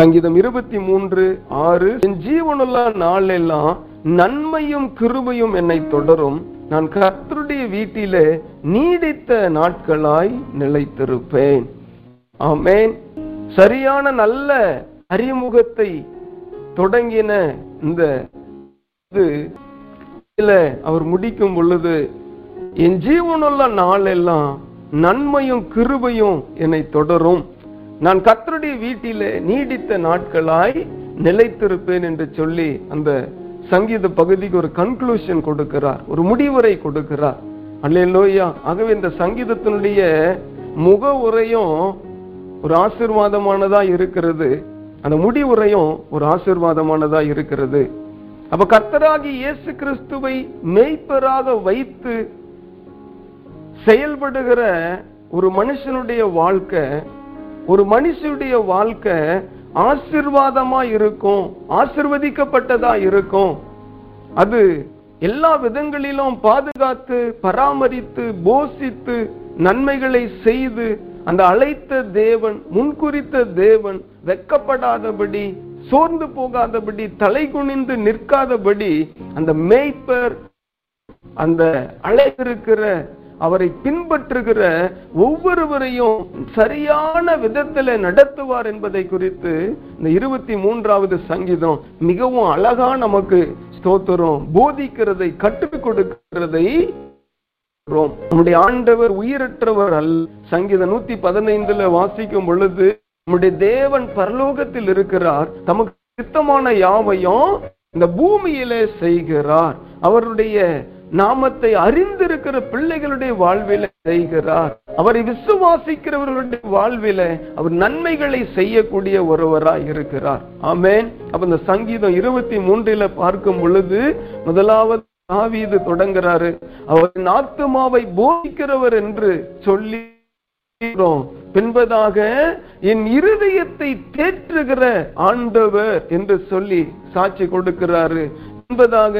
சங்கீதம் இருபத்தி மூன்று ஆறு என் ஜீவனுள்ள நாளெல்லாம் நன்மையும் கிருபையும் என்னை தொடரும். நான் கர்த்தருடைய வீட்டிலே நீடித்த நாட்களாய் நிலைத்திருப்பேன். ஆமேன். சரியான நல்ல அறிமுகத்தை தொடங்கின இந்த இது இதுல அவர் முடிக்கும் பொழுது என் ஜீவனுள்ள நாளெல்லாம் நன்மையும் கிருபையும் என்னை தொடரும். நான் கத்தருடைய வீட்டிலே நீடித்த நாட்களாய் நிலைத்திருப்பேன் என்று சொல்லி அந்த சங்கீத பகுதிக்கு ஒரு கன்க்ளூஷன் கொடுக்கிறார் ஒரு முடிவுரை கொடுக்கிறார். அல்லேலூயா. ஆகவே இந்த சங்கீதத்தினுடைய முக உரையும் ஒரு ஆசிர்வாதமானதா இருக்கிறது. அந்த முடிவுரையும் ஒரு ஆசிர்வாதமானதா இருக்கிறது. அப்ப கர்த்தராகி இயேசு கிறிஸ்துவை மெய்ப்பராக வைத்து செயல்படுகிற ஒரு மனுஷனுடைய வாழ்க்கை ஒரு மனுஷனுடைய வாழ்க்கை ஆசிர்வாதமா இருக்கும் ஆசிர்வதிக்கப்பட்டதா இருக்கும். அது எல்லா விதங்களிலும் பாதுகாத்து பராமரித்து போஷித்து நன்மைகளை செய்து அந்த அழைத்த தேவன் முன்குறித்த தேவன் வெக்கப்படாதபடி சோர்ந்து போகாதபடி தலை குனிந்து நிற்காதபடி அந்த மேய்ப்பர் அந்த அழைத்திருக்கிற அவரை பின்பற்றுகிற ஒவ்வொருவரையும் சரியான விதத்துல நடத்துவார் என்பதை குறித்து இந்த இருபத்தி மூன்றாவது சங்கீதம் மிகவும் அழகா நமக்கு ஸ்தோத்திரம். போதிக்கிறதை கற்றுக் கொடுக்கிறதை நம்முடைய ஆண்டவர் உயிரற்றவர் அல்ல. சங்கீதம் நூத்தி பதினைந்துல வாசிக்கும் பொழுது நம்முடைய தேவன் பரலோகத்தில் இருக்கிறார். தமக்கு சித்தமான யாவையும் இந்த பூமியிலே செய்கிறார். அவருடைய நாமத்தை அறிந்திருக்கிற பிள்ளைகளுடைய வாழ்வில செய்கிறார். அவரை விசுவாசிக்கிறவர்களுடைய வாழ்வில அவர் நன்மைகளை செய்யக்கூடிய ஒருவராய் இருக்கிறார். ஆமேன். அப்ப இந்த சங்கீதம் இருபத்தி மூன்றில பார்க்கும் பொழுது முதலாவது தாவீது தொடங்குறாரு. அவர் ஆத்துமாவை போதிக்கிறவர் என்று சொல்லி பின்பதாக என் இருதயத்தை தேற்றுகிற ஆண்டவர் என்று சொல்லி சாட்சி கொடுக்கிறாரு. என்பதாக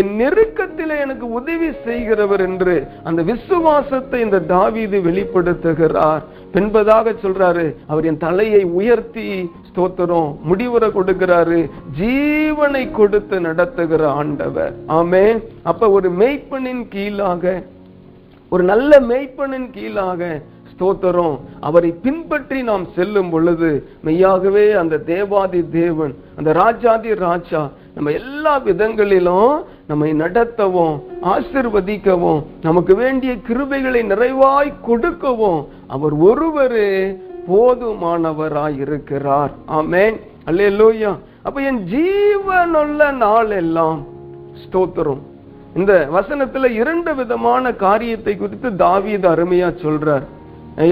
என் நெருக்கத்தில் எனக்கு உதவி செய்கிறவர் என்று அந்த விசுவாசத்தை இந்த தாவீது வெளிப்படுத்துகிறார். என்பதாக சொல்றாரு. அவர் என் தலையை உயர்த்தி ஸ்தோத்திரம் முடிவுரை கொடுக்கிறாரு. ஜீவனை கொடுத்து நடத்துகிற ஆண்டவர். ஆமே அப்ப ஒரு மெய்ப்பனின் கீழாக ஒரு நல்ல மெய்ப்பனின் கீழாக ஸ்தோத்திரம். அவரை பின்பற்றி நாம் செல்லும் பொழுது மெய்யாகவே அந்த தேவாதி தேவன் அந்த ராஜாதி ராஜா நம்ம எல்லா விதங்களிலும் நம்மை நடத்தவும் ஆசிர்வதிக்கவும் நமக்கு வேண்டிய கிருபைகளை நிறைவாய் கொடுக்கவும் அவர் ஒருவரே போதுமானவராய் இருக்கிறார் ஆமேன். அல்லே லோயா அப்ப என் ஜீவனுள்ள நாள் எல்லாம் ஸ்தோத்திரம். இந்த வசனத்துல இரண்டு விதமான காரியத்தை குறித்து தாவீது அருமையா சொல்றார்.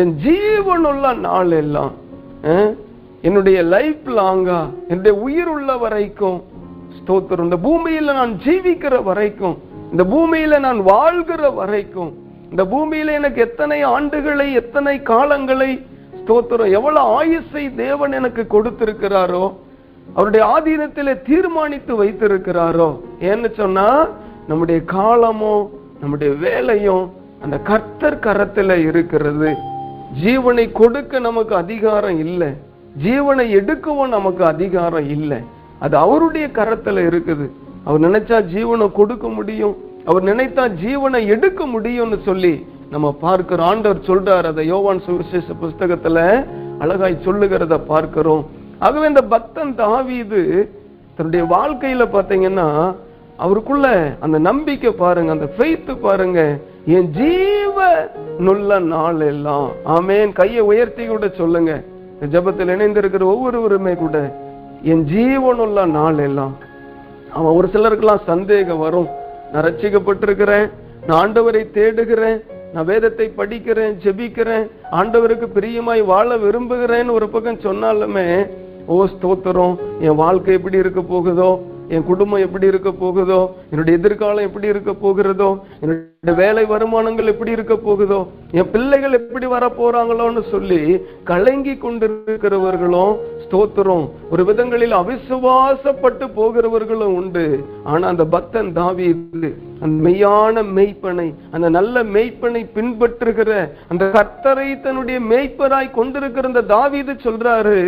என் ஜீவனுள்ள நாள் எல்லாம் என்னுடைய லைஃப் லாங்கா என்னுடைய உயிர் உள்ள வரைக்கும் ஸ்தோத்திரம் இந்த பூமியில நான் ஜீவிக்கிற வரைக்கும் இந்த பூமியில நான் வாழ்கிற வரைக்கும் இந்த பூமியில எனக்கு எத்தனை ஆண்டுகளை எத்தனை காலங்களை ஸ்தோத்திரம் எவ்வளவு ஆயுசை தேவன் எனக்கு கொடுத்திருக்கிறாரோ அவருடைய ஆதீனத்திலே தீர்மானித்து வைத்திருக்கிறாரோ ஏன்னு சொன்னா நம்முடைய காலமும் நம்முடைய வேலையும் அந்த கர்த்தர் கரத்துல இருக்கிறது. ஜீவனை கொடுக்க நமக்கு அதிகாரம் இல்லை. ஜீவனை எடுக்கவும் நமக்கு அதிகாரம் இல்லை. அது அவருடைய கரத்துல இருக்குது. அவர் நினைச்சா ஜீவனை கொடுக்க முடியும். அவர் நினைத்தா ஜீவனை எடுக்க முடியும்னு சொல்லி நம்ம பார்க்கிற ஆண்டவர் சொல்றார். அதை யோவான் சுவிசேஷ புஸ்தகத்துல அழகாய் சொல்லுகிறத பார்க்கிறோம். ஆகவே இந்த பக்தன் தாவீது தன்னுடைய வாழ்க்கையில பாத்தீங்கன்னா அவருக்குள்ள அந்த நம்பிக்கை பாருங்க அந்த ஃபெய்த்து பாருங்க. என் ஜீவ நுள்ள நாள் எல்லாம். ஆமேன். கையை உயர்த்தி கூட சொல்லுங்க. ஜபத்தில் ஜெபத்தில் இணைந்திருக்கிற ஒவ்வொருவருமே கூட என் ஜீவனுள்ள நாள் எல்லாம் அவன் ஒரு சிலருக்கெல்லாம் சந்தேகம் வரும். நான் ரட்சிக்கப்பட்டிருக்கிறேன் நான் ஆண்டவரை தேடுகிறேன் நான் வேதத்தை படிக்கிறேன் ஜெபிக்கிறேன் ஆண்டவருக்கு பிரியமாய் வாழ விரும்புகிறேன்னு ஒரு பக்கம் சொன்னாலுமே ஓ ஸ்தோத்திரம் என் வாழ்க்கை எப்படி இருக்க போகுதோ என் குடும்பம் எப்படி இருக்க போகுதோ என்னுடைய எதிர்காலம் எப்படி இருக்க போகிறதோ என்னுடைய வேலை வருமானங்கள் எப்படி இருக்க போகுதோ என் பிள்ளைகள் எப்படி வர போறாங்களோன்னு சொல்லி கலங்கி கொண்டிருக்கிறவர்களும் ஸ்தோத்திரம். ஒரு விதங்களில் அவிசுவாசப்பட்டு போகிறவர்களும் உண்டு. ஆனா அந்த பக்தன் தாவி அந்த மெய்யான மெய்ப்பனை அந்த நல்ல மெய்ப்பனை பின்பற்றுகிற அந்த கர்த்தரை தன்னுடைய மெய்ப்பராய் கொண்டிருக்கிற அந்த தாவீது சொல்றாரு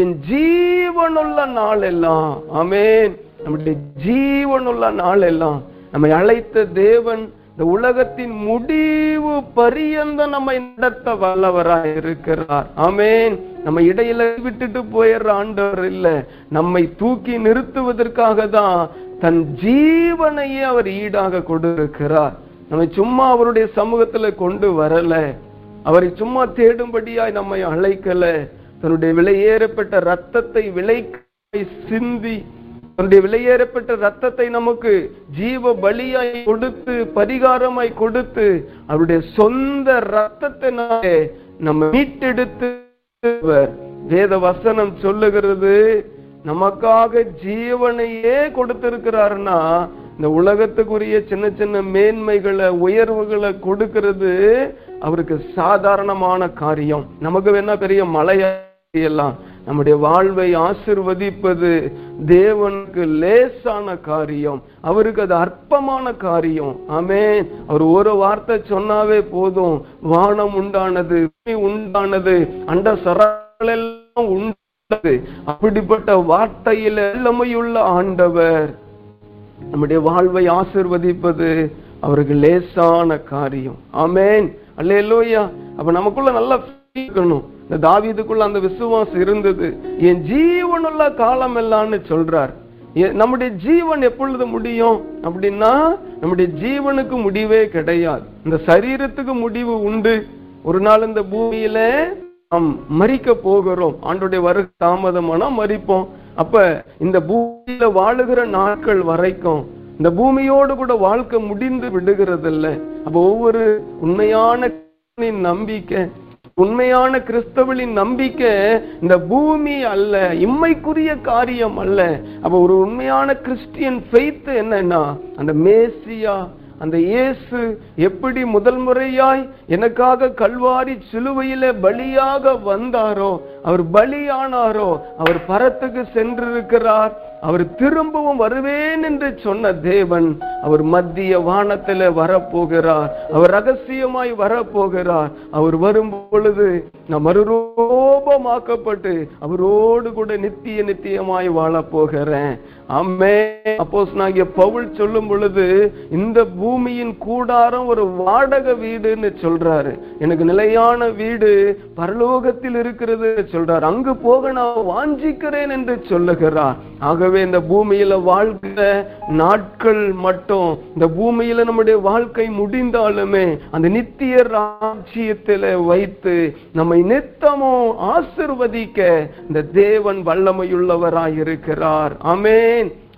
என் ஜீவனுள்ள நாள் எல்லாம் அமேன் நம்முடைய ஜீவனுள்ள நாள் எல்லாம் நம்மை அழைத்த தேவன் இந்த உலகத்தின் முடிவு பரியந்த நம்மை நடத்த வல்லவராய் இருக்கிறார். ஆமேன். நம்ம இடையில விட்டுட்டு போயிடுற ஆண்டவர் இல்ல. நம்மை தூக்கி நிறுத்துவதற்காக தான் தன் ஜீவனையே அவர் ஈடாக கொடுக்கிறார் நம்மை சும்மா அவருடைய சமூகத்துல கொண்டு வரல. அவரை சும்மா தேடும்படியாய் நம்மை அழைக்கல. தன்னுடைய விலையேறப்பட்ட ரத்தத்தை விலை சிந்தி தன்னுடைய விலையேறப்பட்ட ரத்தத்தை நமக்கு ஜீவ பலியாய் கொடுத்து பரிகாரமாய் கொடுத்து அவருடைய சொந்த ரத்தத்தினாலே நம்ம மீட்டெடுத்து வேத வசனம் சொல்லுகிறது நமக்காக ஜீவனையே கொடுத்திருக்கிறாருன்னா இந்த உலகத்துக்குரிய சின்ன சின்ன மேன்மைகளை உயர்வுகளை கொடுக்கிறது அவருக்கு சாதாரணமான காரியம். நமக்கு வேணா பெரிய மலையெல்லாம் நம்முடைய வாழ்வை ஆசிர்வதிப்பது தேவனுக்கு லேசான காரியம். அவருக்கு அது அற்பமான காரியம். ஆமே அவர் ஒரு வார்த்தை சொன்னாவே போதும். வானம் உண்டானது உண்டானது அண்ட சரங்கள் எல்லாம் உண்டானது. அப்படிப்பட்ட வார்த்தையில எல்லாமையுள்ள ஆண்டவர் நம்முடைய வாழ்வை ஆசிர்வதிப்பது அவருக்கு லேசான காரியம். ஆமேன். அல்ல இல்லையா அப்ப நமக்குள்ள நல்லா இருக்கணும். இந்த தாவீதுக்குள்ள அந்த விசுவாசம் இருந்தது. என் ஜீவனுள்ள காலம் எல்லாம்னு சொல்றார். எ- நம்முடைய ஜீவன் எப்பொழுது முடியும்? அப்படின்னா நம்முடைய ஜீவனுக்கு முடிவே கிடையாது. இந்த சரீரத்துக்கு முடிவு உண்டு. ஒரு நாள் இந்த பூமியில நாம் மறிக்க போகிறோம். ஆண்டுடைய வரு தாமதமானா மறிப்போம் அப்ப இந்த பூமியில வாழுகிற நாட்கள் வரைக்கும் இந்த பூமியோடு கூட வாழ்க்கை முடிந்து விடுகிறதில்ல. அப்ப ஒவ்வொரு உண்மையான நம்பிக்கை உண்மையான கிறிஸ்தவளின் நம்பிக்கை இந்த பூமி அல்ல இம்மைக்குரிய காரியம் அல்ல. அப்ப ஒரு உண்மையான கிறிஸ்டியன் ஃபெய்த் என்னன்னா அந்த மேசியா அந்த இயேசு எப்படி முதல் முறையாய் எனக்காக கல்வாரி சிலுவையில பலியாக வந்தாரோ அவர் பலியானாரோ அவர் பரத்துக்கு சென்றிருக்கிறார். அவர் திரும்பவும் வருவேன் என்று சொன்ன தேவன் அவர் மத்திய வானத்தில வரப்போகிறார். அவர் ரகசியமாய் வரப்போகிறார். அவர் வரும் பொழுது நான் மறுரூபமாக்கப்பட்டு அவரோடு கூட நித்திய நித்தியமாய் வாழப் போகிறேன் அம்மே அப்போஸ் நாகிய பவுல் சொல்லும் பொழுது இந்த பூமியின் கூடாரம் ஒரு வாடகை வீடுன்னு சொல்றாரு. எனக்கு நிலையான வீடு பரலோகத்தில் இருக்கிறது சொல்றார். அங்கு போக நான் வாஞ்சிக்கிறேன் என்று சொல்லுகிறார். ஆகவே இந்த பூமியில வாழ்கிற நாட்கள் மட்டும் இந்த பூமியில நம்முடைய வாழ்க்கை முடிந்தாலுமே அந்த நித்திய ராஜ்யத்தில வைத்து நம்மை நித்தமும் ஆசிர்வதிக்க இந்த தேவன் வல்லமையுள்ளவராய் இருக்கிறார் அல்லே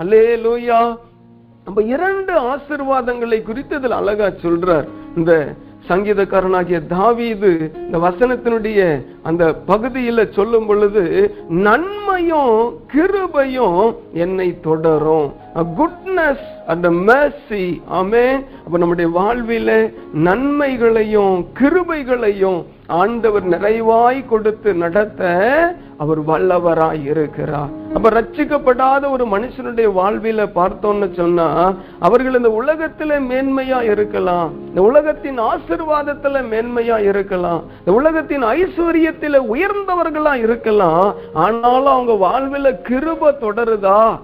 அல்லேலூயா. நம்ம இரண்டு ஆசிர்வாதங்களை குறித்து இதில் அழகா சொல்றார். இந்த சங்கீதக்காரனாகிய தாவீது இந்த வசனத்தினுடைய அந்த பகுதியில் சொல்லும் பொழுது நன்மையும் கிருபையும் என்னை தொடரும். குட்னஸ் அந்த மேசி ஆமே அப்ப நம்முடைய வாழ்வில நன்மைகளையும் கிருபைகளையும் ஆண்டவர் நிறைவாய் கொடுத்து நடத்த அவர் வல்லவராய் இருக்கிறார். அப்ப ரச்சிக்கப்படாத ஒரு மனுஷனுடைய வாழ்வில பார்த்தோம்னு சொன்னா அவர்கள் இந்த உலகத்துல மேன்மையா இருக்கலாம். இந்த உலகத்தின் ஆசிர்வாதத்துல மேன்மையா இருக்கலாம். இந்த உலகத்தின் ஐஸ்வர்யத்தில உயர்ந்தவர்களா இருக்கலாம். ஆனாலும் அவங்க வாழ்வில கிருப தொடருதா?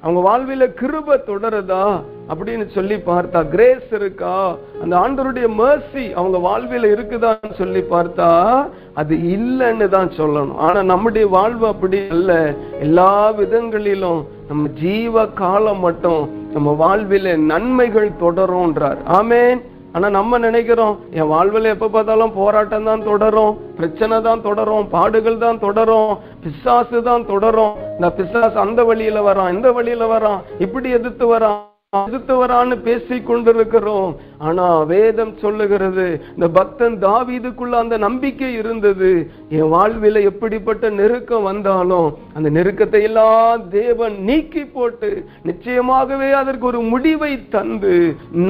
அவங்க வாழ்வில கிருப தொடருதா? அப்படின்னு சொல்லி பார்த்தா கிரேஸ் இருக்கா? அந்த ஆண்டருடைய mercy அவங்க வாழ்வில இருக்குதான்னு சொல்லி பார்த்தா அது இல்லைன்னு தான் சொல்லணும். ஆனா நம்முடைய வாழ்வு அப்படி அல்ல. எல்லா விதங்களிலும் நம்ம ஜீவ காலம் மட்டும் நம்ம வாழ்வில நன்மைகள் தொடரும்ன்றார். ஆமேன். ஆனா நம்ம நினைக்கிறோம் என் வாழ்வில் எப்ப பார்த்தாலும் போராட்டம் தான் தொடரும் பிரச்சனை தான் தொடரும் பாடுகள் தான் தொடரும் பிசாசு தான் தொடரும். இந்த பிசாசு அந்த வழியில வரான் இந்த வழியில வரான் இப்படி எதிர்த்து வரான். எதிர்த்து பேசிக் கொண்டிருக்கிறோம். ஆனா வேதம் சொல்லுகிறது இந்த பக்தன் தாவீதுக்குள்ள அந்த நம்பிக்கை இருந்தது. என் வாழ்வில எப்படிப்பட்ட நெருக்கம் வந்தாலும் அந்த நெருக்கத்தை எல்லாம் தேவன் நீக்கி போட்டு நிச்சயமாகவே அதற்கு ஒரு முடிவை தந்து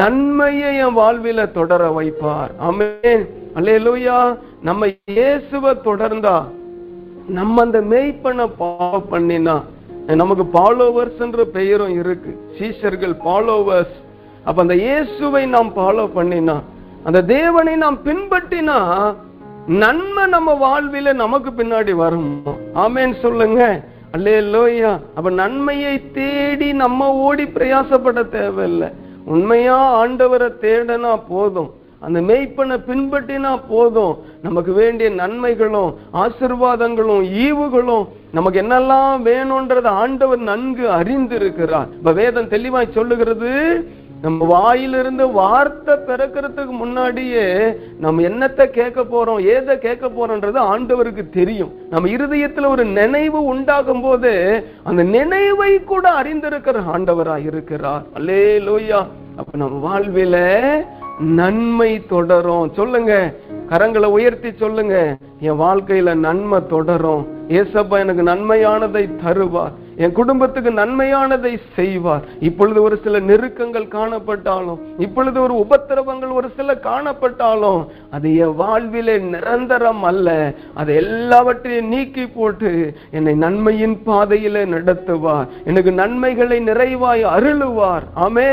நன்மையை என் வாழ்வில தொடர வைப்பார். ஆமென். அல்லேலூயா. நம்ம இயேசுவ தொடர்ந்தா நம்ம அந்த மெய்ப்பன ஃபாலோ பண்ணினா நமக்கு ஃபாலோவர்ஸ்ன்ற பெயரும் இருக்கு. சீஷர்கள் ஃபாலோவர்ஸ் அப்ப அந்த இயேசுவை நாம் ஃபாலோ பண்ணினா அந்த தேவனை நாம் பின்பற்றினா நன்மை நம்ம வாழ்வில நமக்கு பின்னாடி வரும்? ஆமேன்னு சொல்லுங்க. அல்லே லோய்யா அப்ப நன்மையை தேடி நம்ம ஓடி பிரயாசப்பட தேவையில்லை. உண்மையா ஆண்டவரை தேடனா போதும். அந்த மெய்ப்பனை பின்பற்றினா போதும். நமக்கு வேண்டிய நன்மைகளும் ஆசிர்வாதங்களும் ஈவுகளும் நமக்கு என்னெல்லாம் வேணும்ன்றத ஆண்டவர் நன்கு அறிந்திருக்கிறார். இப்ப வேதம் தெளிவாய் சொல்லுகிறது நம்ம வாயிலிருந்து வார்த்தை பிறக்கிறதுக்கு முன்னாடியே நம்ம என்னத்தை கேட்க போறோம் ஏதை கேட்க போறோம்ன்றது ஆண்டவருக்கு தெரியும். நம்ம இருதயத்துல ஒரு நினைவு உண்டாகும் போது அந்த நினைவை கூட அறிந்திருக்கிற ஆண்டவரா இருக்கிறார். அல்லே லோய்யா அப்ப நம்ம வாழ்வில நன்மை தொடரும். சொல்லுங்க. கரங்களை உயர்த்தி சொல்லுங்க. என் வாழ்க்கையில நன்மை தொடரும். ஏசப்பா எனக்கு நன்மையானதை தருவார். என் குடும்பத்துக்கு நன்மையானதை செய்வார். இப்பொழுது ஒரு சில நெருக்கங்கள் காணப்பட்டாலும் இப்பொழுது ஒரு உபத்திரவங்கள் ஒரு சில காணப்பட்டாலும் அது என் வாழ்விலே நிரந்தரம் அல்ல. அதை எல்லாவற்றையும் நீக்கி போட்டு என்னை நன்மையின் பாதையில நடத்துவார். எனக்கு நன்மைகளை நிறைவாய் அருளுவார். ஆமே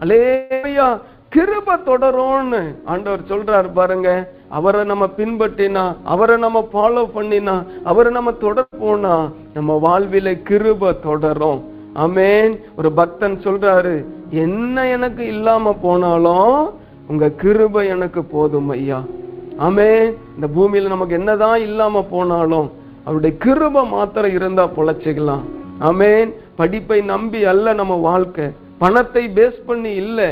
அலேயா கிருப தொடரும்னு ஆண்டவர் சொல்றாரு பாருங்க. அவரை நம்ம பின்பற்றினா அவரை நம்ம ஃபாலோ பண்ணினா அவரை நம்ம தொடர் போனா நம்ம வாழ்வில கிருப தொடரும். அமேன் ஒரு பக்தன் சொல்றாரு என்ன எனக்கு இல்லாம போனாலும் உங்க கிருப எனக்கு போதும் ஐயா. அமேன் இந்த பூமியில நமக்கு என்னதான் இல்லாம போனாலும் அவருடைய கிருப மாத்திரம் இருந்தா பொழைச்சிக்கலாம். ஆமேன் படிப்பை நம்பி அல்ல நம்ம வாழ்க்கை. பணத்தை பேஸ் பண்ணி இல்லை.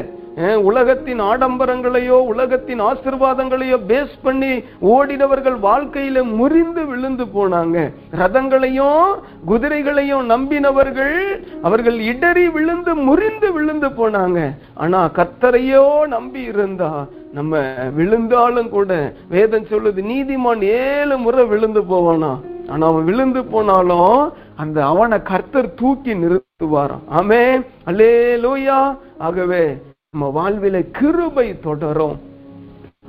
உலகத்தின் ஆடம்பரங்களையோ உலகத்தின் ஆசிர்வாதங்களையோ பேஸ் பண்ணி ஓடினவர்கள் வாழ்க்கையில முறிந்து விழுந்து போனாங்க. ரதங்களையும் குதிரைகளையும் நம்பினவர்கள் அவர்கள் இடறி விழுந்து முறிந்து விழுந்து போனாங்க. ஆனா கத்தரையோ நம்பி இருந்தா நம்ம விழுந்தாலும் கூட வேதம் சொல்லுது நீதிமான் ஏழு முறை விழுந்து போவானா? ஆனா அவன் விழுந்து போனாலும் அந்த அவனை கர்த்தர் தூக்கி நிறுத்துவாராம். ஆமே அல்லே லோயா ஆகவே நம்ம வாழ்வில கிருபை தொடரும்.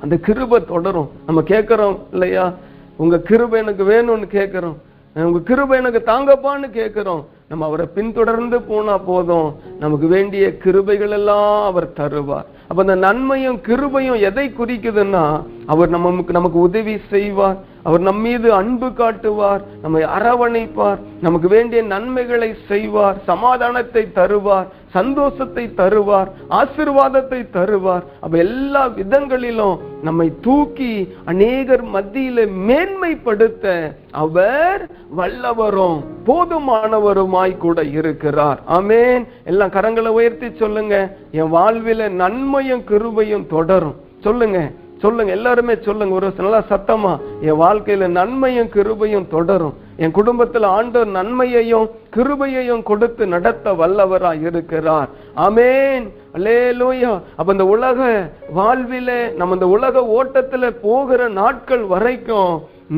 அந்த கிருபை தொடரும். நம்ம கேட்கிறோம் இல்லையா? உங்க கிருபை எனக்கு வேணும்னு கேட்கிறோம். உங்க கிருபை எனக்கு தாங்கப்பான்னு கேட்கிறோம். நம்ம அவரை பின்தொடர்ந்து போனா போதும். நமக்கு வேண்டிய கிருபைகள் எல்லாம் அவர் தருவார். அப்ப அந்த நன்மையும் கிருபையும் எதை குறிக்குதுன்னா அவர் நமக்கு நமக்கு உதவி செய்வார். அவர் நம் மீது அன்பு காட்டுவார். நம்மை அரவணைப்பார். நமக்கு வேண்டிய நன்மைகளை செய்வார். சமாதானத்தை தருவார். சந்தோஷத்தை தருவார். ஆசிர்வாதத்தை தருவார். அப்ப எல்லா விதங்களிலும் நம்மை தூக்கி அநேகர் மத்தியில மேன்மைப்படுத்த அவர் வல்லவரும் போதுமானவருமாய் கூட இருக்கிறார். ஆமேன். எல்லாம் கரங்களை உயர்த்தி சொல்லுங்க. என் வாழ்வில நன்மை உண்மையும் கிருபையும் தொடரும். சொல்லுங்க சொல்லுங்க எல்லாருமே சொல்லுங்க ஒரு நல்லா சத்தமா என் வாழ்க்கையில நன்மையும் கிருபையும் தொடரும். என் குடும்பத்துல ஆண்டவர் நன்மையையும் கிருபையையும் கொடுத்து நடத்த வல்லவரா இருக்கிறார். அமேன் அலேலூயா அப்ப இந்த உலக வாழ்வில நம்ம இந்த உலக ஓட்டத்துல போகிற நாட்கள் வரைக்கும்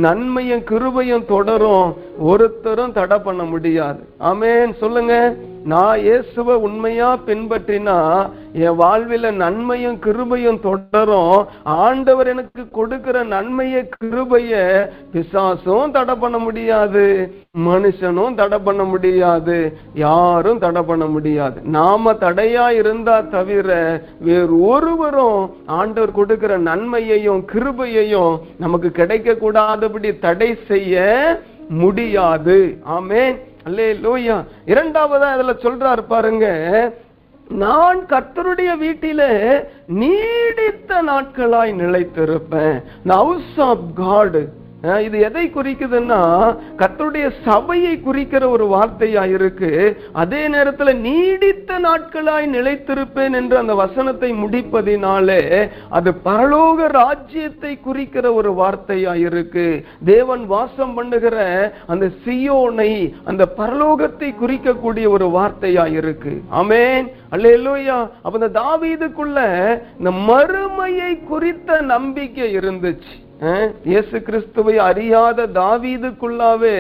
நன்மையும் கிருபையும் தொடரும். ஒருத்தரும் தடை பண்ண முடியாது. அமேன் சொல்லுங்க. நான் இயேசுவ உண்மையா பின்பற்றினா என் வாழ்வில நன்மையும் கிருபையும் தொடரும். ஆண்டவர் எனக்கு கொடுக்கிற நன்மைய கிருபைய பிசாசும் தடை பண்ண முடியாது மனுஷனும் தடை பண்ண முடியாது யாரும் தடை பண்ண முடியாது. நாம தடையா இருந்தா தவிர வேறு ஒருவரும் ஆண்டவர் கொடுக்கிற நன்மையையும் கிருபையையும் நமக்கு கிடைக்க கூடாதபடி தடை செய்ய முடியாது. ஆமேன். அல்லே லோய்யா இரண்டாவதா இதில் சொல்றாரு பாருங்க நான் கர்த்தருடைய வீட்டில நீடித்த நாட்களாய் நிலைத்திருப்பேன். ஹவுஸ் ஆஃப் காடு இது எதை குறிக்குதுன்னா கத்தருடைய சபையை குறிக்கிற ஒரு வார்த்தையா இருக்கு. அதே நேரத்துல நீடித்த நாட்களாய் நிலைத்திருப்பேன் என்று அந்த வசனத்தை முடிப்பதினாலே அது பரலோக ராஜ்யத்தை குறிக்கிற ஒரு வார்த்தையா இருக்கு. தேவன் வாசம் பண்ணுகிற அந்த சியோனை அந்த பரலோகத்தை குறிக்கக்கூடிய ஒரு வார்த்தையா இருக்கு. ஆமேன். அல்லேலூயா. அப்ப இந்த தாவீதுக்குள்ள இந்த மறுமையை குறித்த நம்பிக்கை இருந்துச்சு. இயேசு கிறிஸ்துவை அறியாத தாவீதுக்குள்ளாவே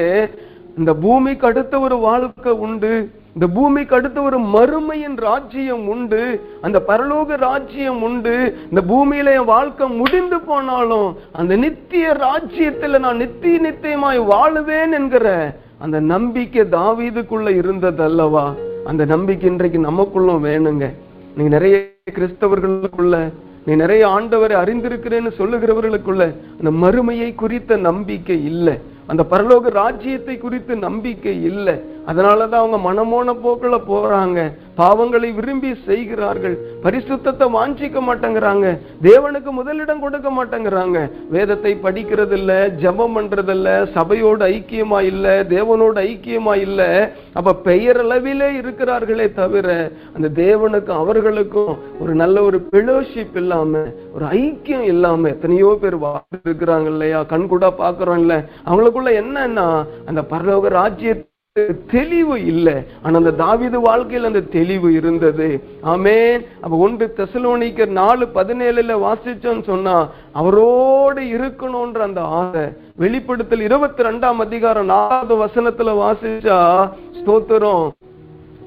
இந்த பூமிக்கு அடுத்த ஒரு வாழ்க்கை உண்டு. இந்த பூமிக்கு அடுத்த ஒரு மறுமையின் ராஜ்யம் உண்டு. அந்த பரலோக ராஜ்யம் உண்டு. இந்த பூமியில என் வாழ்க்கை முடிந்து போனாலும் அந்த நித்திய ராஜ்யத்துல நான் நித்திய நித்தியமாய் வாழுவேன் என்கிற அந்த நம்பிக்கை தாவீதுக்குள்ள இருந்தது அல்லவா அந்த நம்பிக்கை இன்றைக்கு நமக்குள்ளும் வேணுங்க. நீங்க நிறைய கிறிஸ்தவர்களுக்குள்ள நீ நிறைய ஆண்டவரை அறிந்திருக்கிறேன்னு சொல்லுகிறவர்களுக்குள்ள அந்த மறுமையை குறித்த நம்பிக்கை இல்லை. அந்த பரலோக ராஜ்யத்தை குறித்து நம்பிக்கை இல்லை. அதனாலதான் அவங்க மனமோன போக்கில் போகிறாங்க பாவங்களை விரும்பி செய்கிறார்கள். பரிசுத்தத்தை வாஞ்சிக்க மாட்டேங்கிறாங்க. தேவனுக்கு முதலிடம் கொடுக்க மாட்டேங்கிறாங்க. வேதத்தை படிக்கிறதில்ல ஜபம் பண்ணுறதில்ல சபையோடு ஐக்கியமா இல்லை தேவனோடு ஐக்கியமா இல்லை அப்போ பெயரளவிலே இருக்கிறார்களே தவிர அந்த தேவனுக்கும் அவர்களுக்கும் ஒரு நல்ல ஒரு பெலோஷிப் இல்லாமல் ஒரு ஐக்கியம் இல்லாமல் எத்தனையோ பேர் வாழ்ந்து இருக்கிறாங்க இல்லையா கண்கூடாக பார்க்குறோம் இல்லை. அவங்களுக்குள்ள என்னன்னா அந்த பரலோக ராஜ்யத்தை தெளிவு இல்லை. ஆனால் அந்த தாவிது வாழ்க்கையில் அந்த தெளிவு இருந்தது. ஆமென். அப்போ ஒன்று தெசலோனிக்கர் நாலு பதினேழுல வாசிச்சோன்னு சொன்னால் அவரோடு இருக்கணும்ன்ற அந்த ஆசை. வெளிப்படுத்தல் இருபத்தி ரெண்டாம் அதிகாரம் நாலாவது வசனத்தில் வாசிச்சா ஸ்தோத்திரம்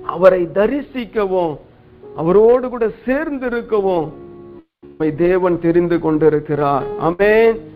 அவரை தரிசிக்கவும் அவரோடு கூட சேர்ந்து இருக்கவும் தேவன் தெரிந்து கொண்டிருக்கிறார். ஆமென்.